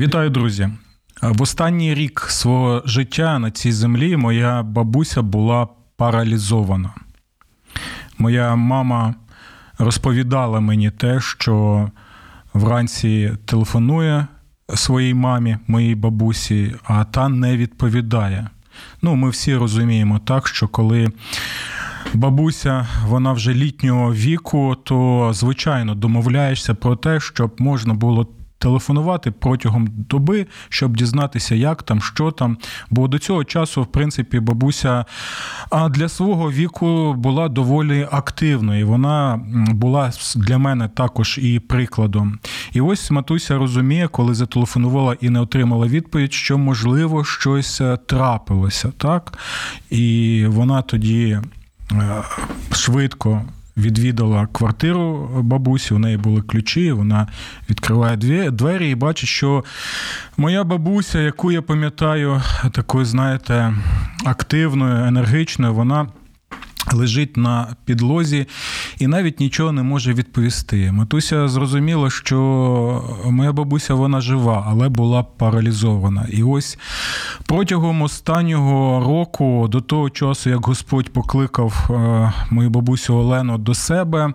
Вітаю, друзі! В останній рік свого життя на цій землі моя бабуся була паралізована. Моя мама розповідала мені те, що вранці телефонує своїй мамі, моїй бабусі, а та не відповідає. Ну, ми всі розуміємо так, що коли бабуся, вона вже літнього віку, то звичайно домовляєшся про те, щоб можна було телефонувати протягом доби, щоб дізнатися, як там, що там. Бо до цього часу, в принципі, бабуся для свого віку була доволі активною. Вона була для мене також і прикладом. І ось Матуся розуміє, коли зателефонувала і не отримала відповідь, що можливо щось е, трапилося, так? І вона тоді е, швидко відвідала квартиру бабусі, у неї були ключі, вона відкриває двері і бачить, що моя бабуся, яку я пам'ятаю, такою, знаєте, активною, енергічною, вона лежить на підлозі і навіть нічого не може відповісти. Матуся зрозуміла, що моя бабуся вона жива, але була паралізована. І ось протягом останнього року, до того часу, як Господь покликав е, мою бабусю Олену до себе,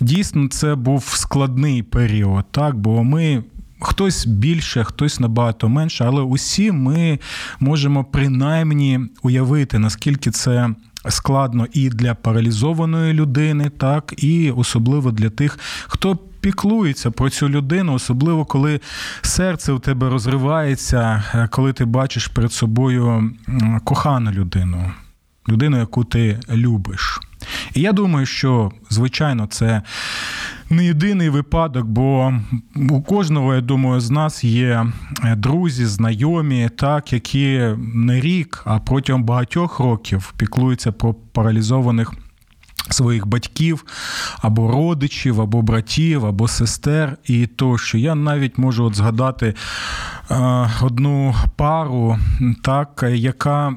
дійсно це був складний період, так бо ми. Хтось більше, хтось набагато менше, але усі ми можемо принаймні уявити, наскільки це складно і для паралізованої людини, так і особливо для тих, хто піклується про цю людину, особливо коли серце у тебе розривається, е, коли ти бачиш перед собою кохану людину, людину, яку ти любиш. І я думаю, що звичайно це не єдиний випадок, бо у кожного, я думаю, з нас є е, друзі, знайомі, так, які не рік, а протягом багатьох років піклуються про паралізованих. Своїх батьків або родичів, або братів, або сестер, і тощо. Я навіть можу от згадати е, одну пару, так, яка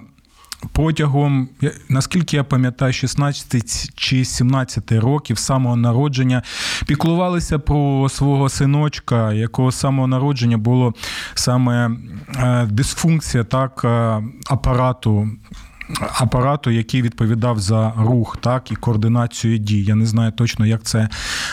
протягом, наскільки я пам'ятаю, 16 чи 17 років самого народження піклувалися про свого синочка, якого самого народження було саме е, дисфункція так, е, апарату апарату, який відповідав за рух, так і координацію дій. Я не знаю точно, як це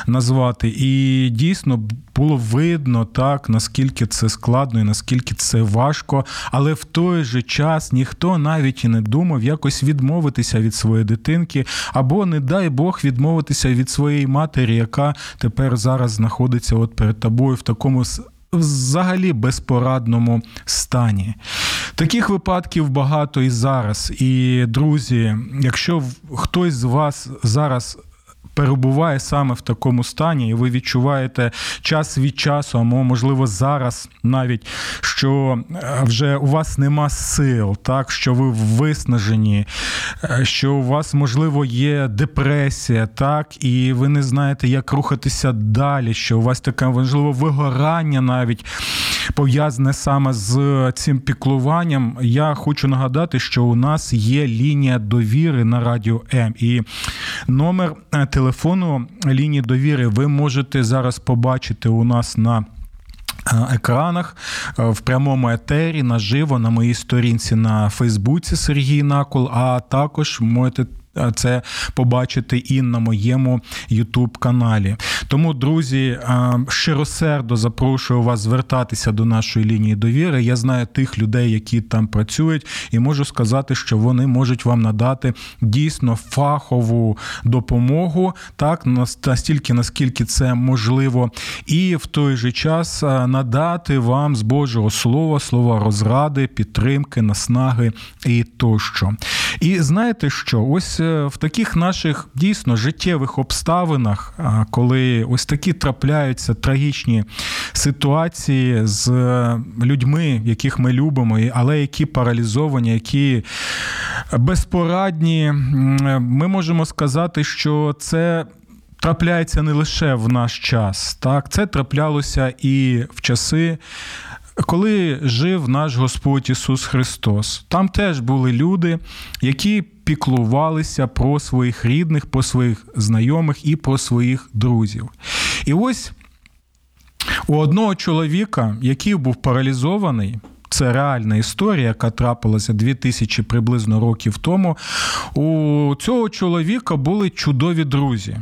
назвати. І дійсно було видно так, наскільки це складно і наскільки це важко. Але в той же час ніхто навіть і не думав якось відмовитися від своєї дитинки, або, не дай Бог, відмовитися від своєї матері, яка тепер зараз знаходиться от перед тобою в такому взагалі безпорадному стані. Таких випадків багато і зараз. І друзі, якщо хтось з вас зараз перебуває саме в такому стані, і ви відчуваєте час від часу, а можливо зараз навіть що е, вже у вас нема сил, так що ви виснажені, е, що у вас можливо є депресія, так, і ви не знаєте, як рухатися далі. Що у вас таке можливо вигорання навіть пов'язане саме з цим піклуванням. Я хочу нагадати, що у нас є лінія довіри на радіо М і номер телефону телефону лінії довіри. Ви можете зараз побачити у нас на е, Екранах е, в прямому етері наживо на моїй сторінці на Фейсбуці Сергій Накол, а також можете це побачити і на моєму youtube каналі. Тому, друзі, щиросердо запрошую вас звертатися до нашої лінії довіри. Я знаю тих людей, які там працюють, і можу сказати, що вони можуть вам надати дійсно фахову допомогу, так настільки, наскільки це можливо, і в той же час надати вам з Божого слова слова розради, підтримки, наснаги і тощо. І знаєте що? Ось в таких наших дійсно життєвих обставинах, коли ось такі трапляються трагічні ситуації з е, людьми, яких ми любимо, але які паралізовані, які безпорадні, ми можемо сказати, що це трапляється не лише в наш час, так це траплялося і в часи. Коли жив наш Господь Ісус Христос, там теж були люди, які піклувалися про своїх рідних, про своїх знайомих і про своїх друзів. І ось у одного чоловіка, який був паралізований, це реальна історія, яка трапилася 2000 приблизно років тому. У цього чоловіка були чудові друзі.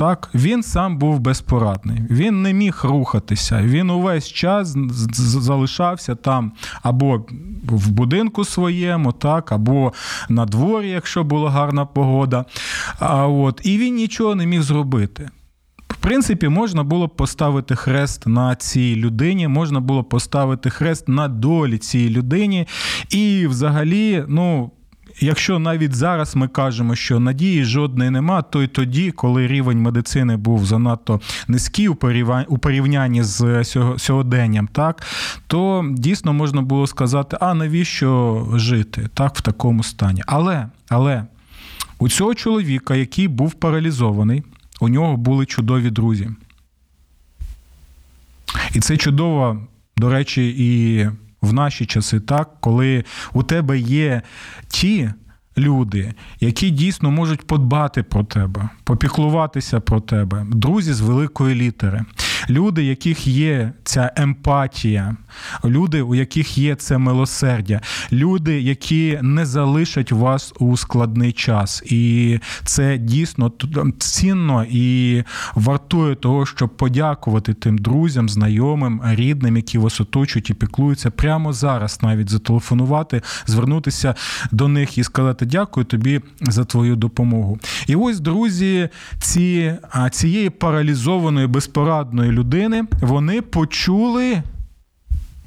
Так, він сам був безпорадний, він не міг рухатися. Він увесь час залишався там або в будинку своєму, так, або на дворі, якщо була гарна погода. А от, І він нічого не міг зробити. В принципі, можна було б поставити хрест на цій людині, можна було б поставити хрест на долі цій людині. І взагалі, ну. Якщо навіть зараз ми кажемо, що надії жодної нема, то й тоді, коли рівень медицини був занадто низький у порівнянні з сьогоденням, так то дійсно можна було сказати, а навіщо жити так в такому стані? Але, але у цього чоловіка, який був паралізований, у нього були чудові друзі. І це чудово, до речі, і в наші часи, так, коли у тебе є ті люди, які дійсно можуть подбати про тебе, попіклуватися про тебе, друзі з великої літери, люди, яких є ця емпатія, люди, у яких є це милосердя, люди, які не залишать вас у складний час. І це дійсно цінно і вартує того, щоб подякувати тим друзям, знайомим, рідним, які вас оточують і піклуються прямо зараз, навіть зателефонувати, звернутися до них і сказати дякую тобі за твою допомогу. І ось, друзі, ці, цієї паралізованої, безпорадної людини вони почули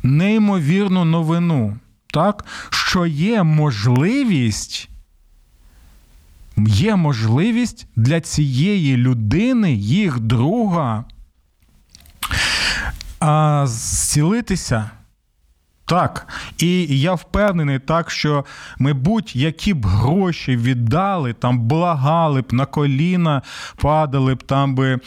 неймовірну новину, так? що є можливість. Є можливість для цієї людини, їх друга, а, зцілитися. Так, і я впевнений, так що ми будь-які б гроші віддали, там благали б на коліна, падали б там би е,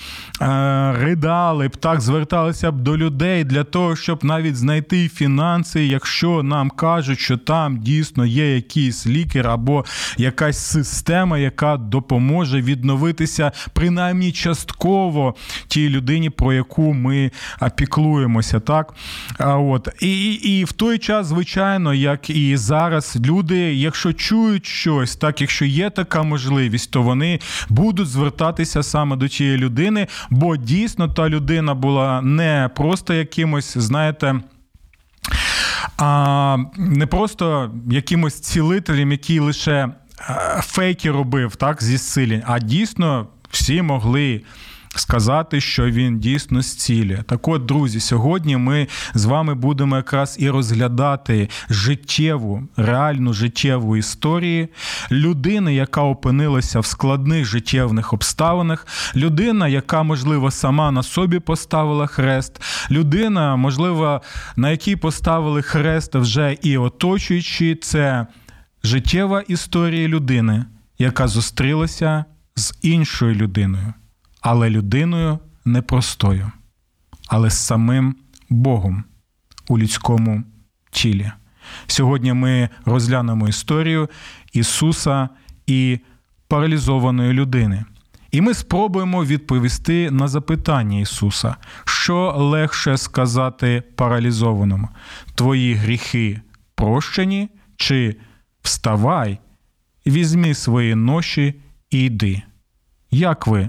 ридали б, так зверталися б до людей для того, щоб навіть знайти фінанси, якщо нам кажуть, що там дійсно є якийсь лікар або якась система, яка допоможе відновитися принаймні частково тій людині, про яку ми піклуємося. Так, а от і, і в той час, звичайно, як і зараз, люди, якщо чують щось, так якщо є така можливість, то вони будуть звертатися саме до тієї людини, бо дійсно та людина була не просто якимось, знаєте. А не просто якимось цілителем, який лише фейки робив так зі зцілень, а дійсно всі могли сказати, що він дійсно зцілює. Так от, друзі, сьогодні ми з вами будемо якраз і розглядати життєву, реальну життєву історію людини, яка опинилася в складних життєвних обставинах, людина, яка, можливо, сама на собі поставила хрест, людина, можливо, на якій поставили хрест вже і оточуючи, це життєва історія людини, яка зустрілася з іншою людиною але людиною непростою, але з самим Богом у людському тілі. Сьогодні ми розглянемо історію Ісуса і паралізованої людини. І ми спробуємо відповісти на запитання Ісуса, що легше сказати паралізованому: Твої гріхи прощені, чи вставай, візьми свої ноші і йди. Як ви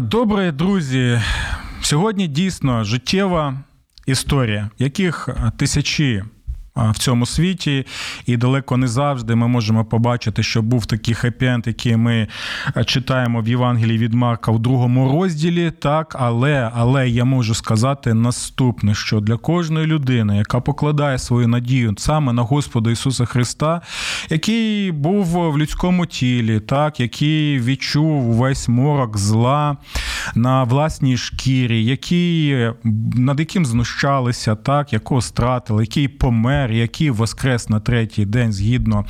Добре, друзі. Сьогодні дійсно життєва історія, яких тисячі в цьому світі, і далеко не завжди ми можемо побачити, що був такий хеппі-енд, який ми читаємо в Євангелії від Марка у другому розділі. Так, але але я можу сказати наступне: що для кожної людини, яка покладає свою надію саме на Господа Ісуса Христа, який був в людському тілі, так, який відчув весь морок зла на власній шкірі, який, над яким знущалися, так, якого стратили, який помер помер, який воскрес на третій день згідно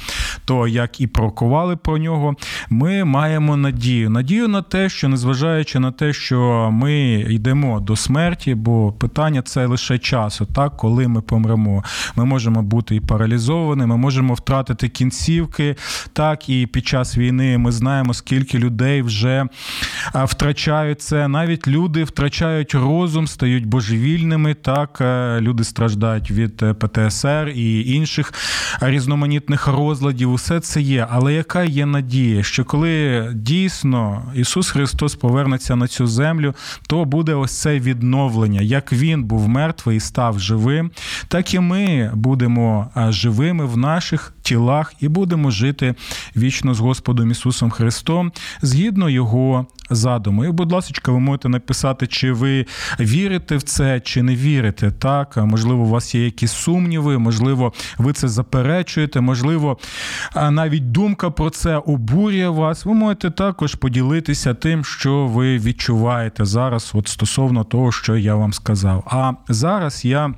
того, як і пророкували про нього, ми маємо надію. Надію на те, що незважаючи на те, що ми йдемо до смерті, бо питання це лише часу, так, коли ми помремо. Ми можемо бути і паралізовані, ми можемо втратити кінцівки. Так, і під час війни ми знаємо, скільки людей вже втрачають це. Навіть люди втрачають розум, стають божевільними. Так, е, люди страждають від е, І інших різноманітних розладів. Усе це є. Але яка є надія, що коли дійсно Ісус Христос повернеться на цю землю, то буде ось це відновлення. Як Він був мертвий і став живим, так і ми будемо живими в наших тілах і будемо жити вічно з Господом Ісусом Христом згідно Його задуму. І, будь ласка, ви можете написати, чи ви вірите в це, чи не вірите. Так, можливо, у вас є якісь сумніви, можливо, ви це заперечуєте, можливо, навіть думка про це обурює вас. Ви можете також поділитися тим, що ви відчуваєте зараз, от стосовно того, що я вам сказав. А зараз я.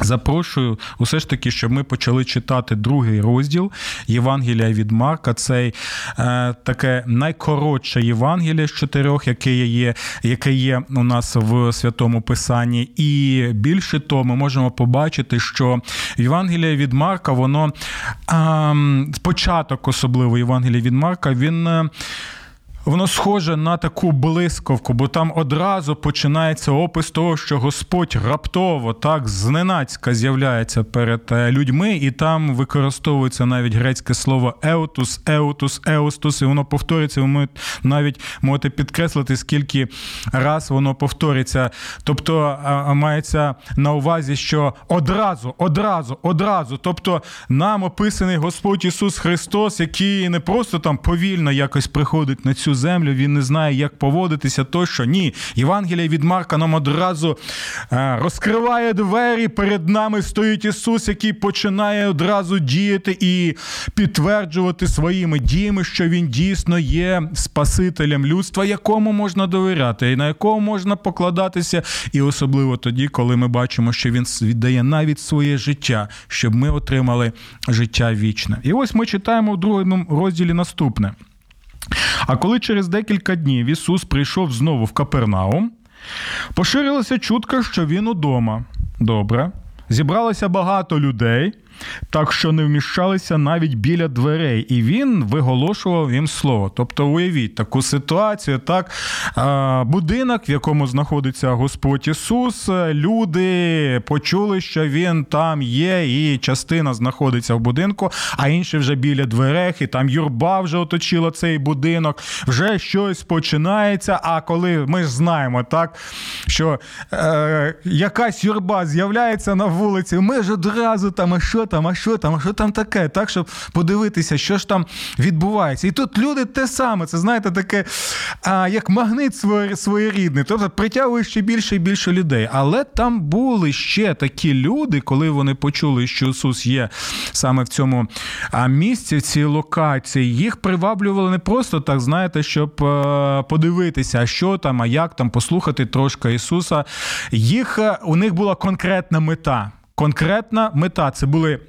Запрошую усе ж таки, щоб ми почали читати другий розділ Євангелія від Марка. Цей е, таке найкоротше Євангеліє з чотирьох, яке є яке є у нас в святому Писанні. І більше того, ми можемо побачити, що Євангелія від Марка, воно е, початок, особливо Євангелія від Марка, він. Е, воно схоже на таку блискавку, бо там одразу починається опис того, що Господь раптово так зненацька з'являється перед е, людьми, і там використовується навіть грецьке слово еутус, еутус, еустус, і воно повторюється. Ви навіть можете підкреслити, скільки раз воно повториться. Тобто мається на увазі, що одразу, одразу, одразу. Тобто нам описаний Господь Ісус Христос, який не просто там повільно якось приходить на цю землю, він не знає, як поводитися, тощо ні. Євангелія від Марка нам одразу е, розкриває двері. Перед нами стоїть Ісус, який починає одразу діяти і підтверджувати своїми діями, що Він дійсно є Спасителем людства, якому можна довіряти, і на якому можна покладатися. І особливо тоді, коли ми бачимо, що він віддає навіть своє життя, щоб ми отримали життя вічне. І ось ми читаємо в другому розділі наступне. А коли через декілька днів Ісус прийшов знову в Капернаум, поширилася чутка, що він удома. Добре. Зібралося багато людей, так що не вміщалися навіть біля дверей, і він виголошував їм слово. Тобто, уявіть таку ситуацію, так будинок, в якому знаходиться Господь Ісус, люди почули, що він там є, і частина знаходиться в будинку, а інші вже біля дверей, і там юрба вже оточила цей будинок, вже щось починається. А коли ми ж знаємо, так що е, якась юрба з'являється на вулиці, ми ж одразу там, що там, а що там, а що там таке, так, щоб подивитися, що ж там відбувається. І тут люди те саме, це знаєте, таке, а, як магнит своєрідний, тобто притягує ще більше і більше людей. Але там були ще такі люди, коли вони почули, що Ісус є саме в цьому місці, в цій локації, їх приваблювали не просто так, знаєте, щоб е, подивитися, що там, а як там, послухати трошки Ісуса. Їх е, у них була конкретна мета конкретна мета це були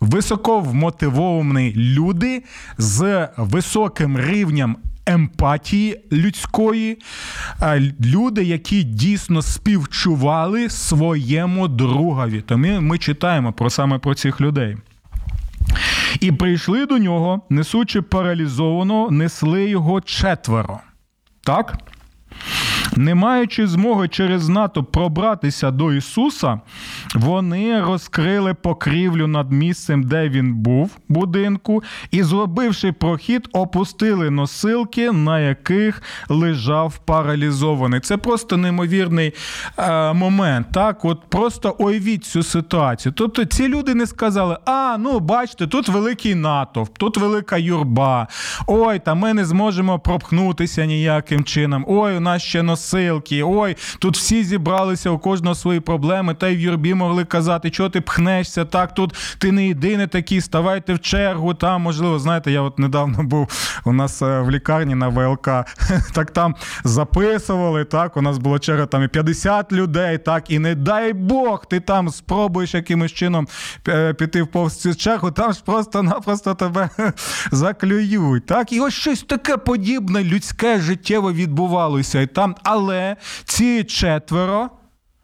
високо вмотивовані люди з високим рівнем. Емпатії людської, люди, які дійсно співчували своєму другові. Тому ми читаємо про саме про цих людей. І прийшли до нього, несучи паралізованого, несли його четверо. Так? Не маючи змоги через натовп пробратися до Ісуса, вони розкрили покрівлю над місцем, де він був, будинку, і, зробивши прохід, опустили носилки, на яких лежав паралізований. Це просто неймовірний е, момент. Так, от просто уявіть цю ситуацію. Тобто ці люди не сказали: а, ну бачите, тут великий натовп, тут велика юрба. Ой, та ми не зможемо пропхнутися ніяким чином. Ой, у нас ще носилки. Ой, тут всі зібралися, у кожного свої проблеми. Та й в юрбі могли казати, що ти пхнешся, так тут ти не єдиний такий, ставайте в чергу. Там, можливо, знаєте, я от недавно був у нас е, в лікарні на ВЛК, так там записували. Так, у нас була черга там і 50 людей, так, і не дай Бог, ти там спробуєш якимось чином е, піти в повз цю чергу, там ж просто-напросто тебе заклюють. Так, і ось щось таке подібне людське життєво відбувалося і там, але ці четверо.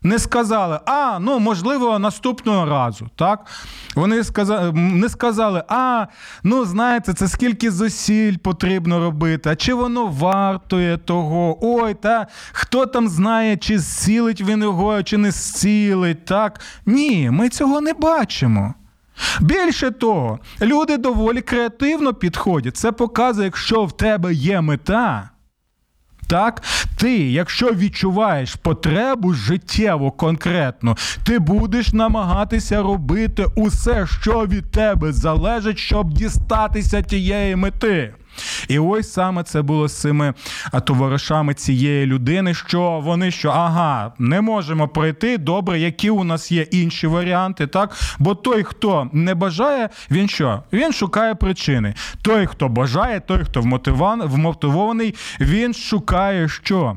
Не сказали, а, ну можливо, наступного разу. так? Вони сказали, не сказали, а, ну знаєте, це скільки зусиль потрібно робити, а чи воно вартує того? Ой, та хто там знає, чи зцілить він його, чи не зцілить, так? Ні, ми цього не бачимо. Більше того, люди доволі креативно підходять. Це показує, якщо в тебе є мета. Так, ти, якщо відчуваєш потребу життєву конкретно, ти будеш намагатися робити усе, що від тебе залежить, щоб дістатися тієї мети. І ось саме це було з цими товаришами цієї людини, що вони що ага, не можемо пройти. Добре, які у нас є інші варіанти, так? Бо той, хто не бажає, він що? Він шукає причини. Той, хто бажає, той, хто вмотивований, він шукає що?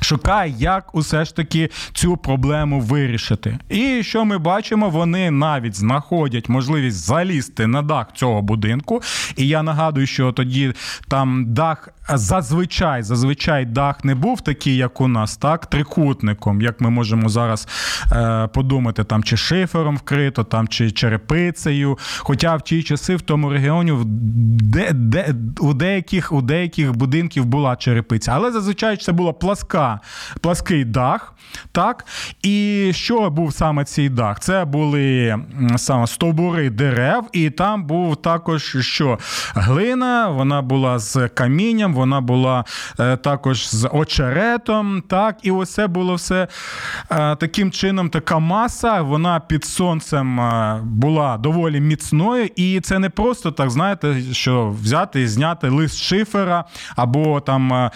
Шукає, як усе ж таки цю проблему вирішити. І що ми бачимо, вони навіть знаходять можливість залізти на дах цього будинку. І я нагадую, що тоді там дах зазвичай зазвичай дах не був такий, як у нас, так, трикутником, як ми можемо зараз е, подумати, там чи шифером вкрито, там чи черепицею. Хоча в ті часи в тому регіоні де, де, у деяких у деяких будинків була черепиця, але зазвичай це була пласка, плаский дах. Так? І що був саме цей дах? Це були саме стовбури дерев, і там був також що глина, вона була з камінням вона була е, також з очеретом. Так, І оце було все е, таким чином, така маса, вона під сонцем е, була доволі міцною. І це не просто так, знаєте, що взяти і зняти лист шифера або там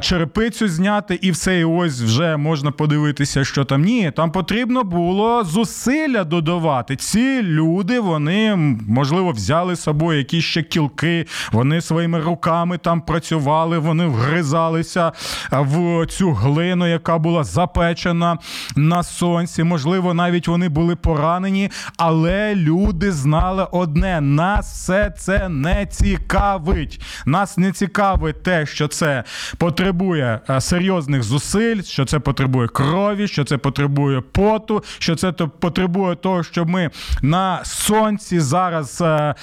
черепицю зняти, і все, і ось вже можна подивитися, що там. Ні, там потрібно було зусилля додавати. Ці люди, вони, можливо, взяли з собою якісь ще кілки, вони своїми руками там працювали вони вгризалися в цю глину, яка була запечена на сонці. Можливо, навіть вони були поранені, але люди знали одне: нас все це не цікавить. Нас не цікавить те, що це потребує е, серйозних зусиль, що це потребує крові, що це потребує поту, що це потребує того, що ми на сонці зараз е,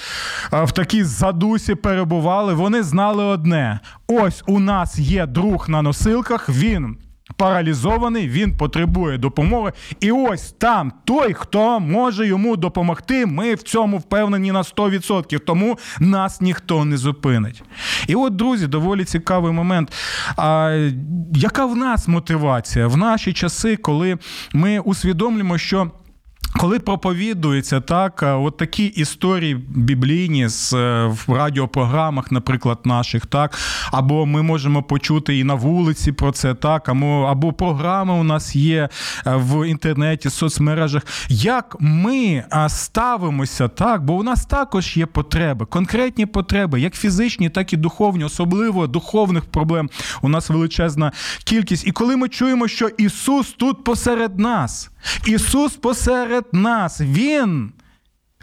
е, в такій задусі перебували. Вони знали одне: Ось у нас є друг на носилках. Він. Паралізований, він потребує допомоги. І ось там той, хто може йому допомогти, ми в цьому впевнені на 100%. Тому нас ніхто не зупинить. І от, друзі, доволі цікавий момент. А, Яка в нас мотивація в наші часи, коли ми усвідомлюємо, що. Коли проповідується так, от такі історії біблійні з е, в радіопрограмах, наприклад, наших, так, або ми можемо почути і на вулиці про це, так, або, або програми у нас є е, в інтернеті, в соцмережах. Як ми ставимося так, бо у нас також є потреби, конкретні потреби, як фізичні, так і духовні, особливо духовних проблем. У нас величезна кількість. І коли ми чуємо, що Ісус тут посеред нас. Ісус посеред нас, Він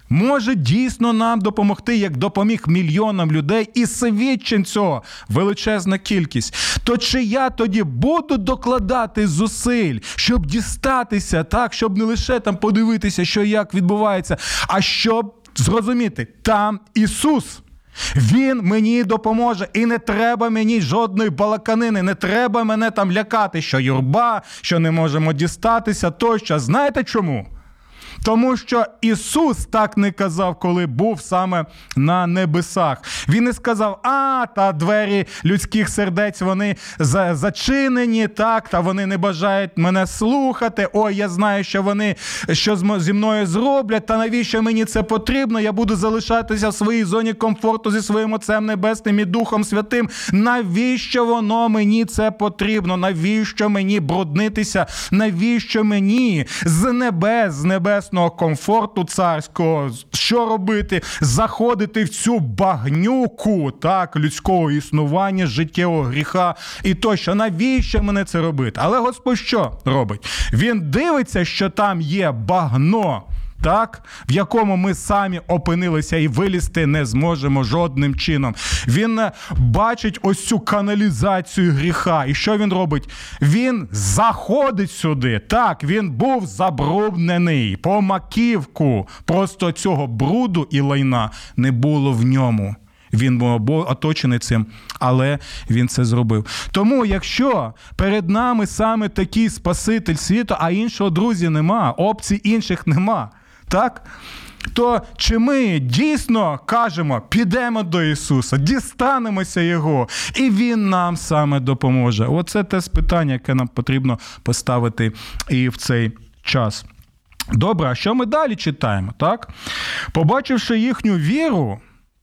може дійсно нам допомогти, як допоміг мільйонам людей, і свідчень цього величезна кількість. То чи я тоді буду докладати зусиль, щоб дістатися, так, щоб не лише там подивитися, що як відбувається, а щоб зрозуміти, там Ісус. Він мені допоможе, і не треба мені жодної балаканини, не треба мене там лякати, що юрба, що не можемо дістатися тощо. Знаєте чому? Тому що Ісус так не казав, коли був саме на небесах. Він не сказав, а та двері людських сердець вони зачинені, так, та вони не бажають мене слухати. Ой, я знаю, що вони що зі мною зроблять, та навіщо мені це потрібно? Я буду залишатися в своїй зоні комфорту зі своїм Отцем Небесним і Духом Святим. Навіщо воно мені це потрібно? Навіщо мені бруднитися? Навіщо мені з небес, з небес? Власного комфорту царського. Що робити? Заходити в цю багнюку так, людського існування, життєвого гріха і тощо. Навіщо мене це робити? Але Господь що робить? Він дивиться, що там є багно так, в якому ми самі опинилися і вилізти не зможемо жодним чином. Він е, бачить ось цю каналізацію гріха. І що він робить? Він заходить сюди. Так, він був забруднений по маківку. Просто цього бруду і лайна не було в ньому. Він був оточений цим, але він це зробив. Тому, якщо перед нами саме такий Спаситель світу, а іншого друзі нема, опцій інших нема так? То чи ми дійсно кажемо, підемо до Ісуса, дістанемося Його, і Він нам саме допоможе? Оце те питання, яке нам потрібно поставити і в цей час. Добре, а що ми далі читаємо? так? Побачивши їхню віру,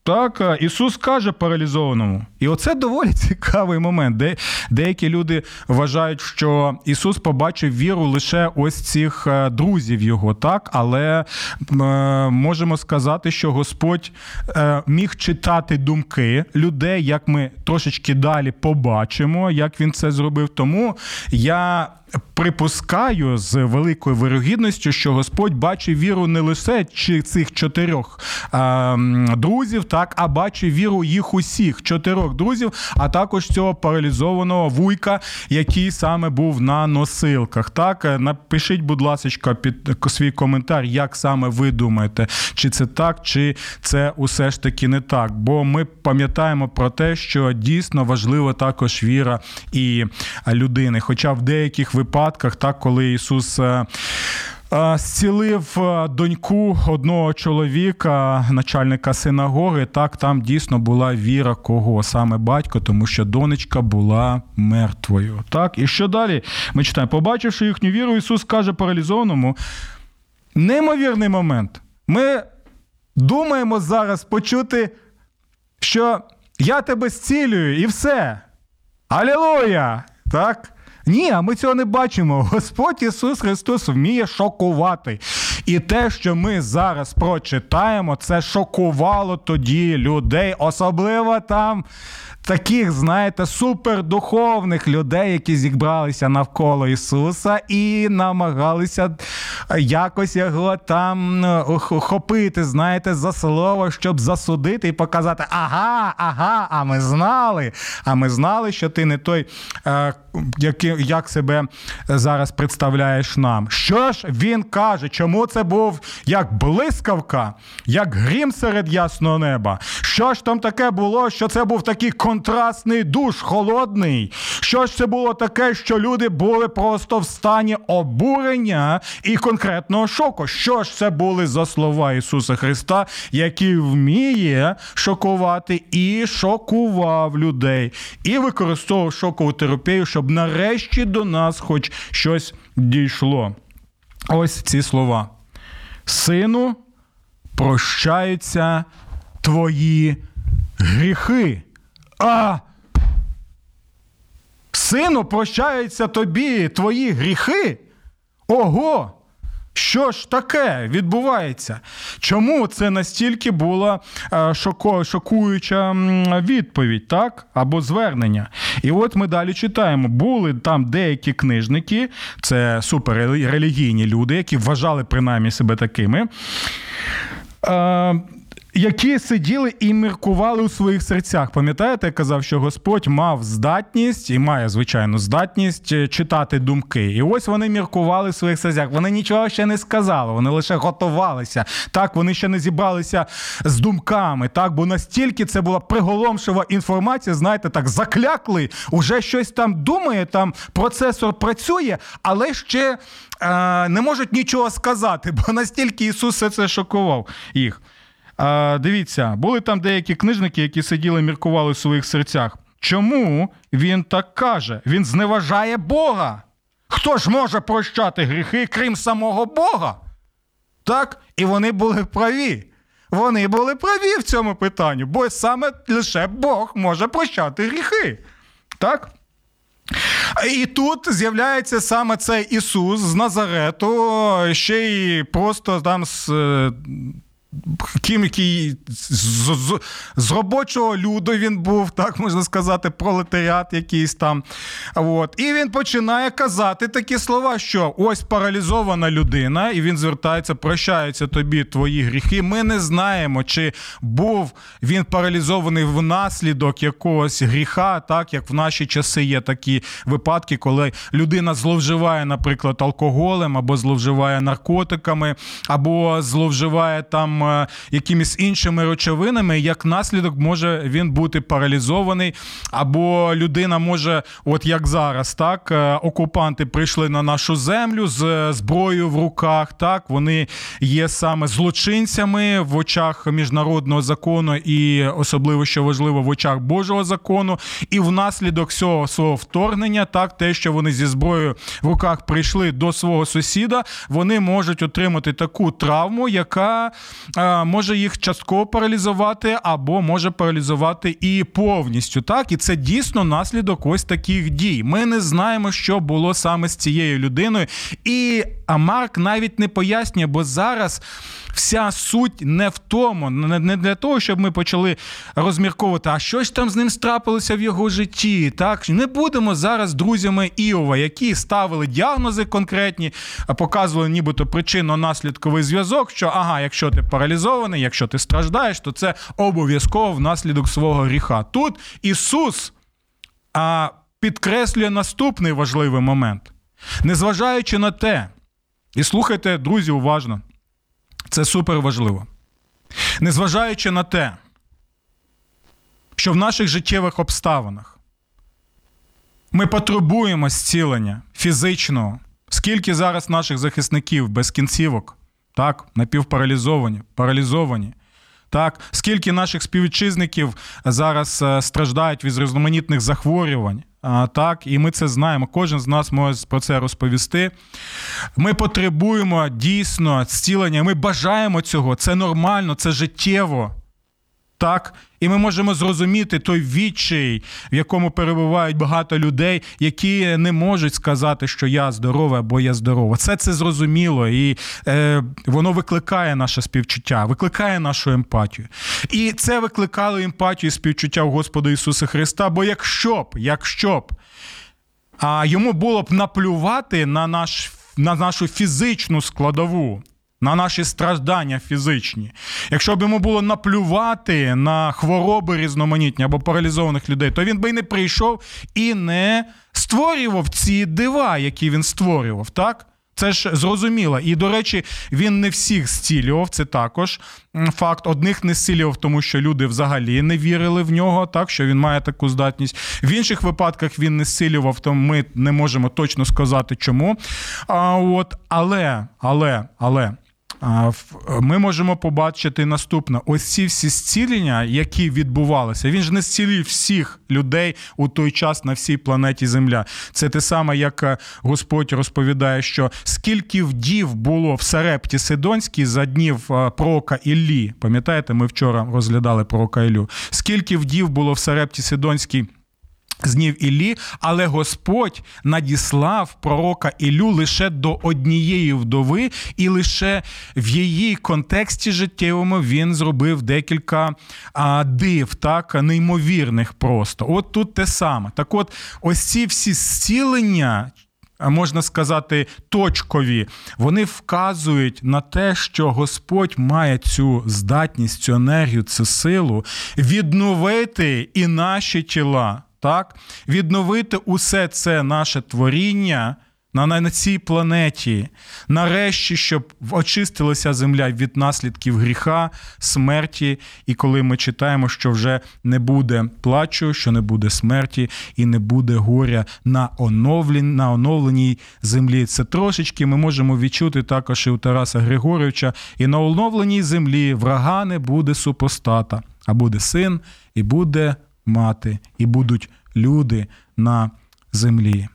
так, е, Ісус каже паралізованому. І оце доволі цікавий момент, де деякі люди вважають, що Ісус побачив віру лише ось цих е, друзів Його, так, але е, можемо сказати, що Господь міг читати думки людей, як ми трошечки далі побачимо, як він це зробив. Тому я припускаю з великою вирогідністю, що Господь бачить віру не лише цих чотирьох а, друзів, так, а бачить віру їх усіх чотирьох друзів, а також цього паралізованого вуйка, який саме був на носилках. Так, напишіть, будь ласка, під свій коментар, як саме ви думаєте, чи це так, чи це усе ж таки не так. Бо ми пам'ятаємо про те, що дійсно важлива також віра і людини. Хоча в деяких випадках, так коли Ісус. Е, е, зцілив е, доньку одного чоловіка, начальника синагоги. Так там дійсно була віра кого саме батько, тому що донечка була мертвою. Так, і що далі? Ми читаємо, побачивши їхню віру, Ісус каже паралізованому. Неймовірний момент. Ми думаємо зараз почути, що я тебе зцілюю і все. Алілуя! Так? Ні, а ми цього не бачимо. Господь Ісус Христос вміє шокувати. І те, що ми зараз прочитаємо, це шокувало тоді людей, особливо там таких, знаєте, супердуховних людей, які зібралися навколо Ісуса і намагалися якось його там охопити, знаєте, за слово, щоб засудити і показати: ага, ага, а ми знали, а ми знали, що ти не той, е, як себе зараз представляєш нам. Що ж він каже, чому це був як блискавка, як грім серед ясного неба? Що ж там таке було, що це був такий контрастний душ, холодний? Що ж це було таке, що люди були просто в стані обурення і конкретного шоку? Що ж це були за слова Ісуса Христа, який вміє шокувати і шокував людей, і використовував шокову терапію, щоб нарешті до нас хоч щось дійшло? Ось ці слова. Сину, прощаються твої гріхи. А сину, прощаються тобі твої гріхи? Ого! Що ж таке відбувається? Чому це настільки була е, шоко, шокуюча відповідь, так? Або звернення? І от ми далі читаємо: були там деякі книжники, це суперрелігійні люди, які вважали принаймні себе такими. Які сиділи і міркували у своїх серцях. Пам'ятаєте, я казав, що Господь мав здатність і має, звичайно, здатність е, читати думки. І ось вони міркували в своїх серцях. Вони нічого ще не сказали, вони лише готувалися. Так, вони ще не зібралися з думками. Так, бо настільки це була приголомшива інформація, знаєте, так заклякли, уже щось там думає, там процесор працює, але ще е, не можуть нічого сказати, бо настільки Ісус все це шокував їх. А, Дивіться, були там деякі книжники, які сиділи, міркували в своїх серцях. Чому він так каже? Він зневажає Бога. Хто ж може прощати гріхи, крім самого Бога? Так? І вони були праві. Вони були праві в цьому питанні, бо саме лише Бог може прощати гріхи. Так? І тут з'являється саме цей Ісус з Назарету, ще й просто там з ким який з, з, з робочого люду він був, так можна сказати, пролетаріат якийсь там. От. І він починає казати такі слова, що ось паралізована людина, і він звертається, прощаються тобі твої гріхи. Ми не знаємо, чи був він паралізований внаслідок якогось гріха, так як в наші часи є такі випадки, коли людина зловживає, наприклад, алкоголем або зловживає наркотиками, або зловживає там. Е, якимись іншими речовинами, як наслідок може він бути паралізований, або людина може, от як зараз, так, е, окупанти прийшли на нашу землю з зброєю в руках. Так, вони є саме злочинцями в очах міжнародного закону, і особливо що важливо в очах Божого закону. І внаслідок цього свого вторгнення, так, те, що вони зі зброєю в руках прийшли до свого сусіда, вони можуть отримати таку травму, яка Е, може їх частково паралізувати, або може паралізувати і повністю. Так, і це дійсно наслідок ось таких дій. Ми не знаємо, що було саме з цією людиною. І Марк навіть не пояснює, бо зараз вся суть не в тому, не для того, щоб ми почали розмірковувати, а що ж там з ним страпилося в його житті. Так не будемо зараз друзями Іова, які ставили діагнози конкретні, показували нібито причинно-наслідковий зв'язок. Що ага, якщо ти паралізований, якщо ти страждаєш, то це обов'язково внаслідок свого гріха. Тут Ісус а, підкреслює наступний важливий момент, незважаючи на те, і слухайте, друзі, уважно. Це супер важливо. Незважаючи на те, що в наших життєвих обставинах ми потребуємо зцілення фізичного, скільки зараз наших захисників без кінцівок, так, напівпаралізовані, паралізовані. Так, скільки наших співвітчизників зараз е, страждають від різноманітних захворювань, так, і ми це знаємо. Кожен з нас може про це розповісти. Ми потребуємо дійсно зцілення. Ми бажаємо цього. Це нормально, це життєво. Так, і ми можемо зрозуміти той відчай, в якому перебувають багато людей, які не можуть сказати, що я здорова або я здорова. Це це зрозуміло, і е, воно викликає наше співчуття, викликає нашу емпатію. І це викликало емпатію і співчуття у Господа Ісуса Христа. Бо якщо б, якщо б а йому було б наплювати на наш на нашу фізичну складову на наші страждання фізичні. Якщо б йому було наплювати на хвороби різноманітні або паралізованих людей, то він би й не прийшов і не створював ці дива, які він створював, так? Це ж зрозуміло. І, до речі, він не всіх зцілював. Це також факт. Одних не зцілював, тому що люди взагалі не вірили в нього, так що він має таку здатність. В інших випадках він не зцілював, то ми не можемо точно сказати, чому. А от, але, але, але ми можемо побачити наступне: ось ці всі зцілення, які відбувалися, він ж не зцілив всіх людей у той час на всій планеті Земля. Це те саме, як е, Господь розповідає, що скільки вдів було в Сарепті Сидонській за днів е, пророка Іллі. Пам'ятаєте, ми вчора розглядали пророка Іллю. Скільки вдів було в Сарепті Сидонській з днів Іллі, але Господь надіслав пророка Іллю лише до однієї вдови, і лише в її контексті життєвому він зробив декілька а, див, так неймовірних просто. От тут те саме. Так, от, ось ці всі зцілення можна сказати, точкові, вони вказують на те, що Господь має цю здатність, цю енергію, цю силу відновити і наші тіла, так? відновити усе це наше творіння на, на цій планеті, нарешті, щоб очистилася земля від наслідків гріха, смерті. І коли ми читаємо, що вже не буде плачу, що не буде смерті і не буде горя на оновлен, на оновленій землі. Це трошечки ми можемо відчути також і у Тараса Григоровича. І на оновленій землі врага не буде супостата, а буде син, і буде мати, і будуть люди на землі.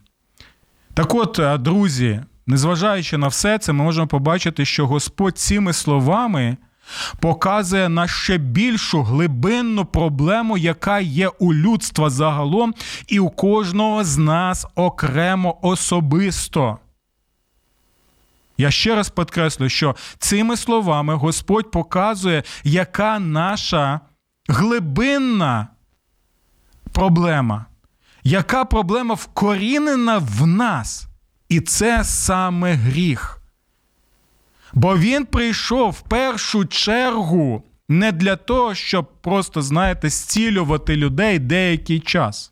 Так от, е, друзі, незважаючи на все це, ми можемо побачити, що Господь цими словами показує на ще більшу глибинну проблему, яка є у людства загалом, і у кожного з нас окремо особисто. Я ще раз підкреслю, що цими словами Господь показує, яка наша глибинна проблема. Яка проблема вкорінена в нас? І це саме гріх. Бо він прийшов в першу чергу не для того, щоб просто, знаєте, зцілювати людей деякий час.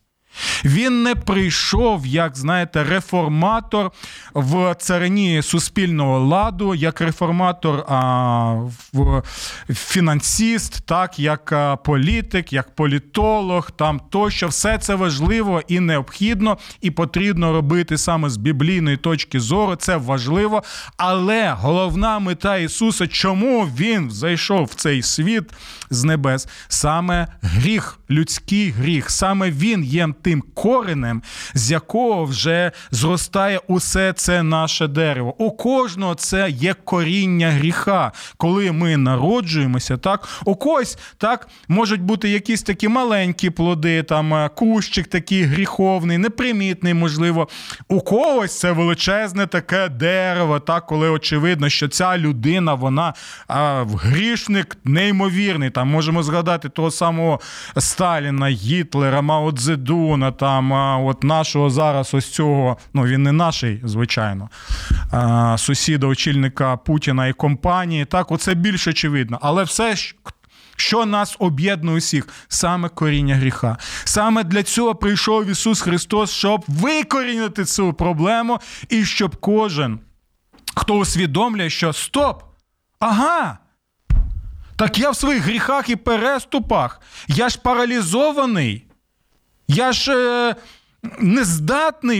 Він не прийшов, як знаєте, реформатор в царині суспільного ладу, як реформатор, а, в фінансіст, так, як політик, як політолог, там тощо все це важливо і необхідно, і потрібно робити саме з біблійної точки зору. Це важливо. Але головна мета Ісуса, чому Він зайшов в цей світ з небес? Саме гріх, людський гріх, саме Він є тим коренем, з якого вже зростає усе це наше дерево. У кожного це є коріння гріха. Коли ми народжуємося, так у когось так можуть бути якісь такі маленькі плоди, там е, кущик такий гріховний, непримітний, можливо. У когось це величезне таке дерево, так, коли очевидно, що ця людина, вона а, грішник неймовірний. Там можемо згадати того самого Сталіна, Гітлера, Мао Цзедуна, там от нашого зараз ось цього, ну він не наший, звичайно, сусіда, очільника Путіна і компанії. Так, оце більш очевидно. Але все що нас об'єднує усіх, саме коріння гріха. Саме для цього прийшов Ісус Христос, щоб викорінити цю проблему, і щоб кожен, хто усвідомлює, що стоп! Ага! Так я в своїх гріхах і переступах, я ж паралізований. Я ж е, не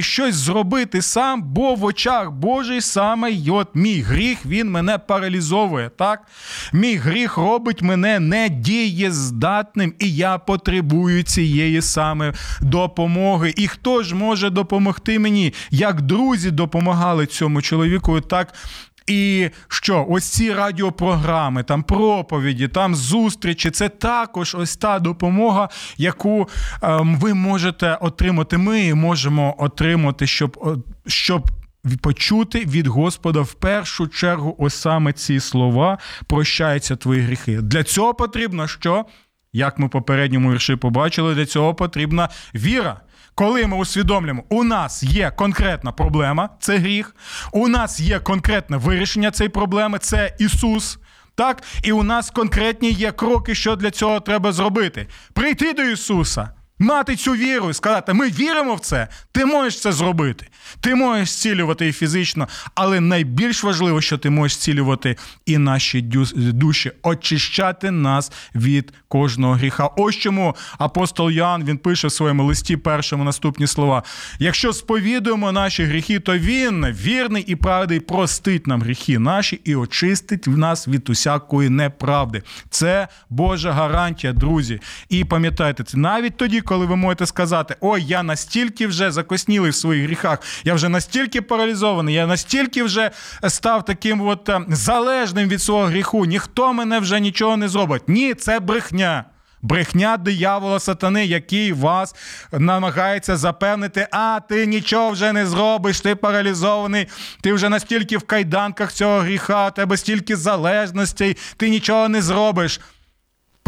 щось зробити сам, бо в очах Божий саме от мій гріх він мене паралізовує. так? Мій гріх робить мене недієздатним, і я потребую цієї саме допомоги. І хто ж може допомогти мені? Як друзі допомагали цьому чоловіку, так і що ось ці радіопрограми, там проповіді, там зустрічі це також ось та допомога, яку ем, ви можете отримати. Ми можемо отримати, щоб щоб. Почути від Господа в першу чергу ось саме ці слова прощаються твої гріхи. Для цього потрібно що? Як ми попередньому вірші побачили, для цього потрібна віра коли ми усвідомлюємо, у нас є конкретна проблема, це гріх, у нас є конкретне вирішення цієї проблеми, це Ісус. Так, і у нас конкретні є кроки, що для цього треба зробити: прийти до Ісуса мати цю віру і сказати, ми віримо в це, ти можеш це зробити. Ти можеш зцілювати і фізично, але найбільш важливо, що ти можеш зцілювати і наші душі, очищати нас від кожного гріха. Ось чому апостол Ян він пише в своєму листі першому наступні слова: якщо сповідуємо наші гріхи, то він вірний і правдий простить нам гріхи наші і очистить в нас від усякої неправди. Це Божа гарантія, друзі. І пам'ятайте, це навіть тоді, коли ви можете сказати, ой, я настільки вже закоснілий в своїх гріхах, я вже настільки паралізований, я настільки вже став таким от е, залежним від свого гріху, ніхто мене вже нічого не зробить. Ні, це брехня. Брехня диявола сатани, який вас намагається запевнити, а ти нічого вже не зробиш, ти паралізований, ти вже настільки в кайданках цього гріха, у тебе стільки залежностей, ти нічого не зробиш.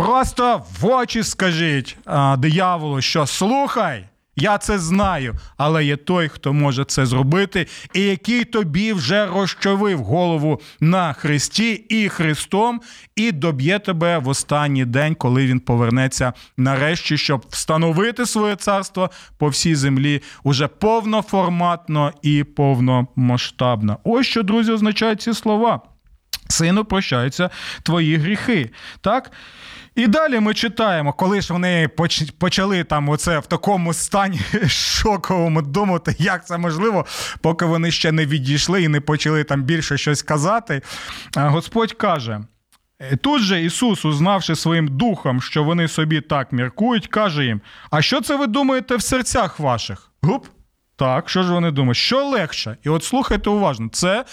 Просто в очі скажіть а, дияволу, що слухай, Я це знаю, але є той, хто може це зробити, і який тобі вже розчавив голову на хресті і Христом, і доб'є тебе в останній день, коли він повернеться нарешті, щоб встановити своє царство по всій землі уже повноформатно і повномасштабно. Ось що, друзі, означають ці слова. Сину, прощаються твої гріхи. Так? І далі ми читаємо, коли ж вони почали там оце в такому стані шоковому думати, як це можливо, поки вони ще не відійшли і не почали там більше щось казати. Господь каже. Тут же Ісус, узнавши своїм духом, що вони собі так міркують, каже їм: А що це ви думаєте в серцях ваших? Гуп? Так, що ж вони думають? Що легше? І от слухайте уважно, це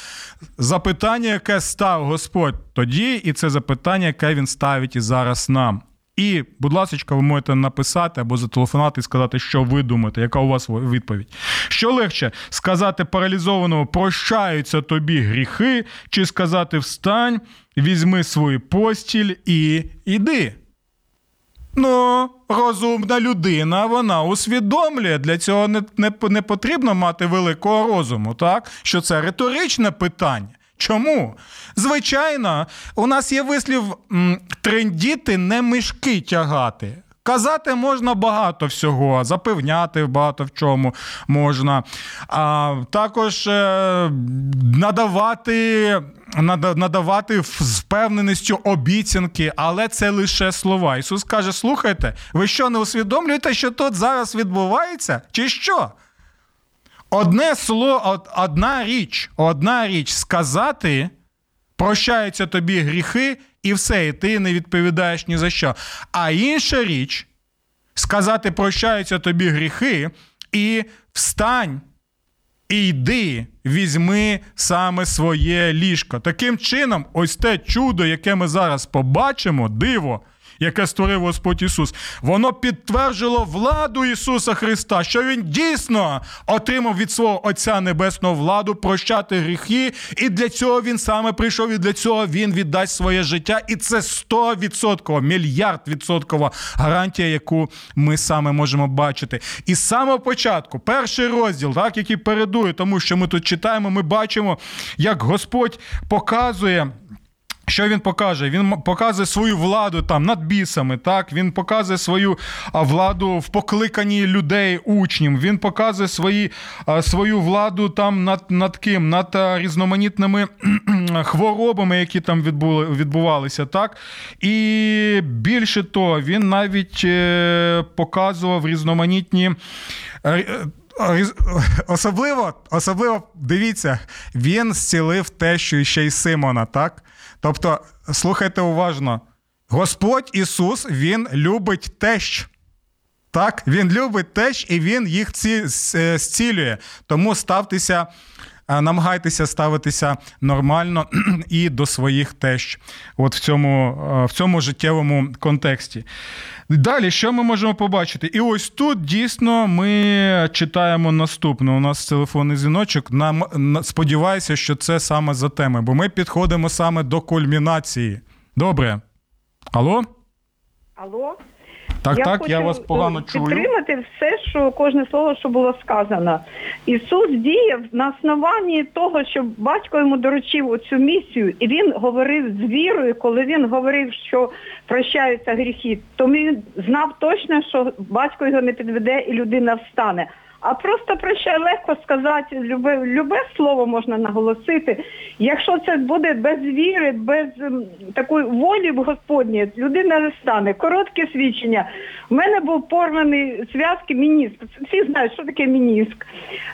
запитання, яке став Господь тоді, і це запитання, яке він ставить і зараз нам. І, будь ласка, ви можете написати або зателефонувати і сказати, що ви думаєте, яка у вас відповідь. Що легше сказати паралізованому прощаються тобі гріхи, чи сказати встань, візьми свою постіль і йди. Ну, розумна людина, вона усвідомлює. Для цього не, не, не потрібно мати великого розуму, так? Що це риторичне питання. Чому? Звичайно, у нас є вислів трендіти не мішки тягати. Казати можна багато всього, запевняти багато в чому можна. А Також е, надавати надавати з впевненістю обіцянки, але це лише слова. Ісус каже: слухайте, ви що не усвідомлюєте, що тут зараз відбувається? Чи що? Одне слово, одна річ, одна річ сказати, прощаються тобі гріхи, і все, і ти не відповідаєш ні за що. А інша річ сказати, прощаються тобі гріхи, і встань. І йди, візьми саме своє ліжко. Таким чином, ось те чудо, яке ми зараз побачимо, диво, яке створив Господь Ісус, воно підтверджило владу Ісуса Христа, що Він дійсно отримав від свого Отця Небесного владу прощати гріхи, і для цього він саме прийшов, і для цього він віддасть своє життя. І це 100%, мільярд відсоткова гарантія, яку ми саме можемо бачити. І з самого початку, перший розділ, так, який передує, тому що ми тут читаємо, ми бачимо, як Господь показує. Що він покаже? Він показує свою владу там над бісами. Так він показує свою владу в покликанні людей учнів. Він показує свої, свою владу там над над ким, над різноманітними хворобами, які там відбувалися. Так і більше того, він навіть е, показував різноманітні. Е, особливо, особливо дивіться, він зцілив те, що ще й Симона, так? Тобто, слухайте уважно, Господь Ісус, Він любить тещ. Так, Він любить тещ і Він їх е, зцілює. Тому ставтеся, намагайтеся ставитися нормально і до своїх тещ от в цьому, е, в цьому життєвому контексті. Далі, що ми можемо побачити? І ось тут дійсно ми читаємо наступне. У нас телефонний дзвіночок. Нам сподіваюся, що це саме за теми, бо ми підходимо саме до кульмінації. Добре. Алло? Алло? Так, я так, хочу я вас погано чую. підтримати все, що кожне слово, що було сказано. Ісус діяв на основанні того, що батько йому доручив оцю місію, і він говорив з вірою, коли він говорив, що прощаються гріхи, то він знав точно, що батько його не підведе і людина встане. А просто прощай легко сказати, любе, любе слово можна наголосити. Якщо це буде без віри, без м, такої волі Господні, людина не стане. Коротке свідчення. У мене був порваний зв'язки мініск. Всі знають, що таке мініск.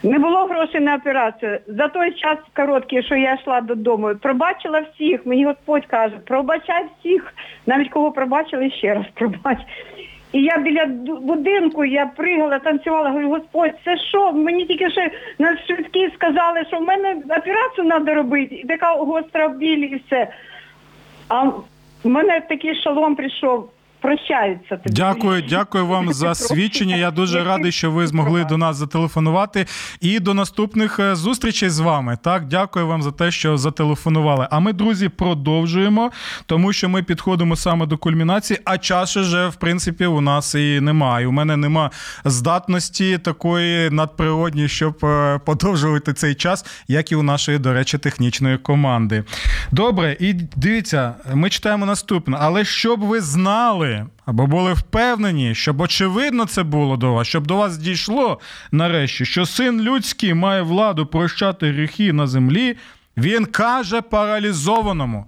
Не було грошей на операцію. За той час короткий, що я йшла додому, пробачила всіх. Мені Господь каже, пробачай всіх, навіть кого пробачили, ще раз пробач. І я біля будинку, я пригала, танцювала, говорю, Господь, це що? Мені тільки ще на швидкі сказали, що в мене операцію треба робити, і така гостра біль і все. А в мене такий шалом прийшов. Прощаються тобі. Дякую, дякую вам за свідчення. Я дуже радий, що ви змогли до нас зателефонувати. І до наступних е, зустрічей з вами. Так, дякую вам за те, що зателефонували. А ми, друзі, продовжуємо, тому що ми підходимо саме до кульмінації, а часу вже, в принципі, у нас і немає. У мене нема здатності такої надприродньої, щоб е, подовжувати цей час, як і у нашої, до речі, технічної команди. Добре, і дивіться, ми читаємо наступне. Але щоб ви знали або були впевнені, щоб очевидно це було до вас, щоб до вас дійшло нарешті, що син людський має владу прощати гріхи на землі, він каже паралізованому.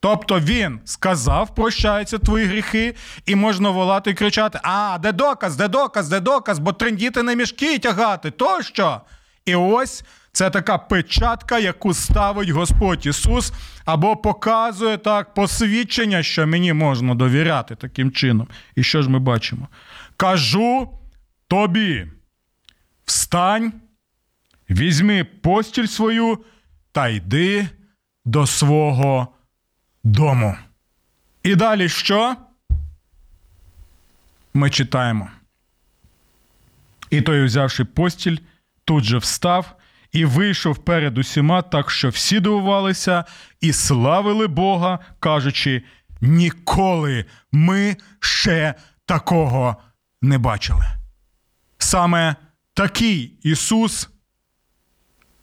Тобто він сказав, прощаються твої гріхи, і можна волати і кричати: А, де доказ, де доказ, де доказ, бо трендіти не мішки тягати, тощо. І ось це така печатка, яку ставить Господь Ісус, або показує так посвідчення, що мені можна довіряти таким чином. І що ж ми бачимо? Кажу тобі: встань, візьми постіль свою та йди до свого дому. І далі що? Ми читаємо. І той, взявши постіль, тут же встав і вийшов перед усіма, так що всі дивувалися і славили Бога, кажучи: ніколи ми ще такого не бачили. Саме такий Ісус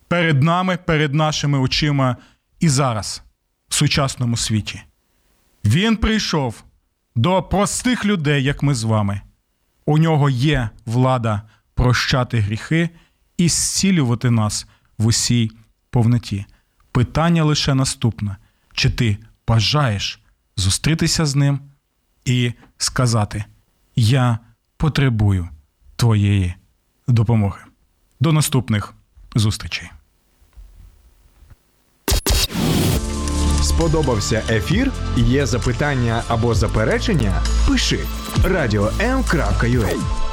перед нами, перед нашими очима і зараз, в сучасному світі. Він прийшов до простих людей, як ми з вами. У нього є влада прощати гріхи і зцілювати нас в усій повноті. Питання лише наступне: чи ти бажаєш зустрітися з ним і сказати: Я потребую твоєї допомоги. До наступних зустрічей. Сподобався ефір? Є запитання або заперечення? Пиши радіом.ua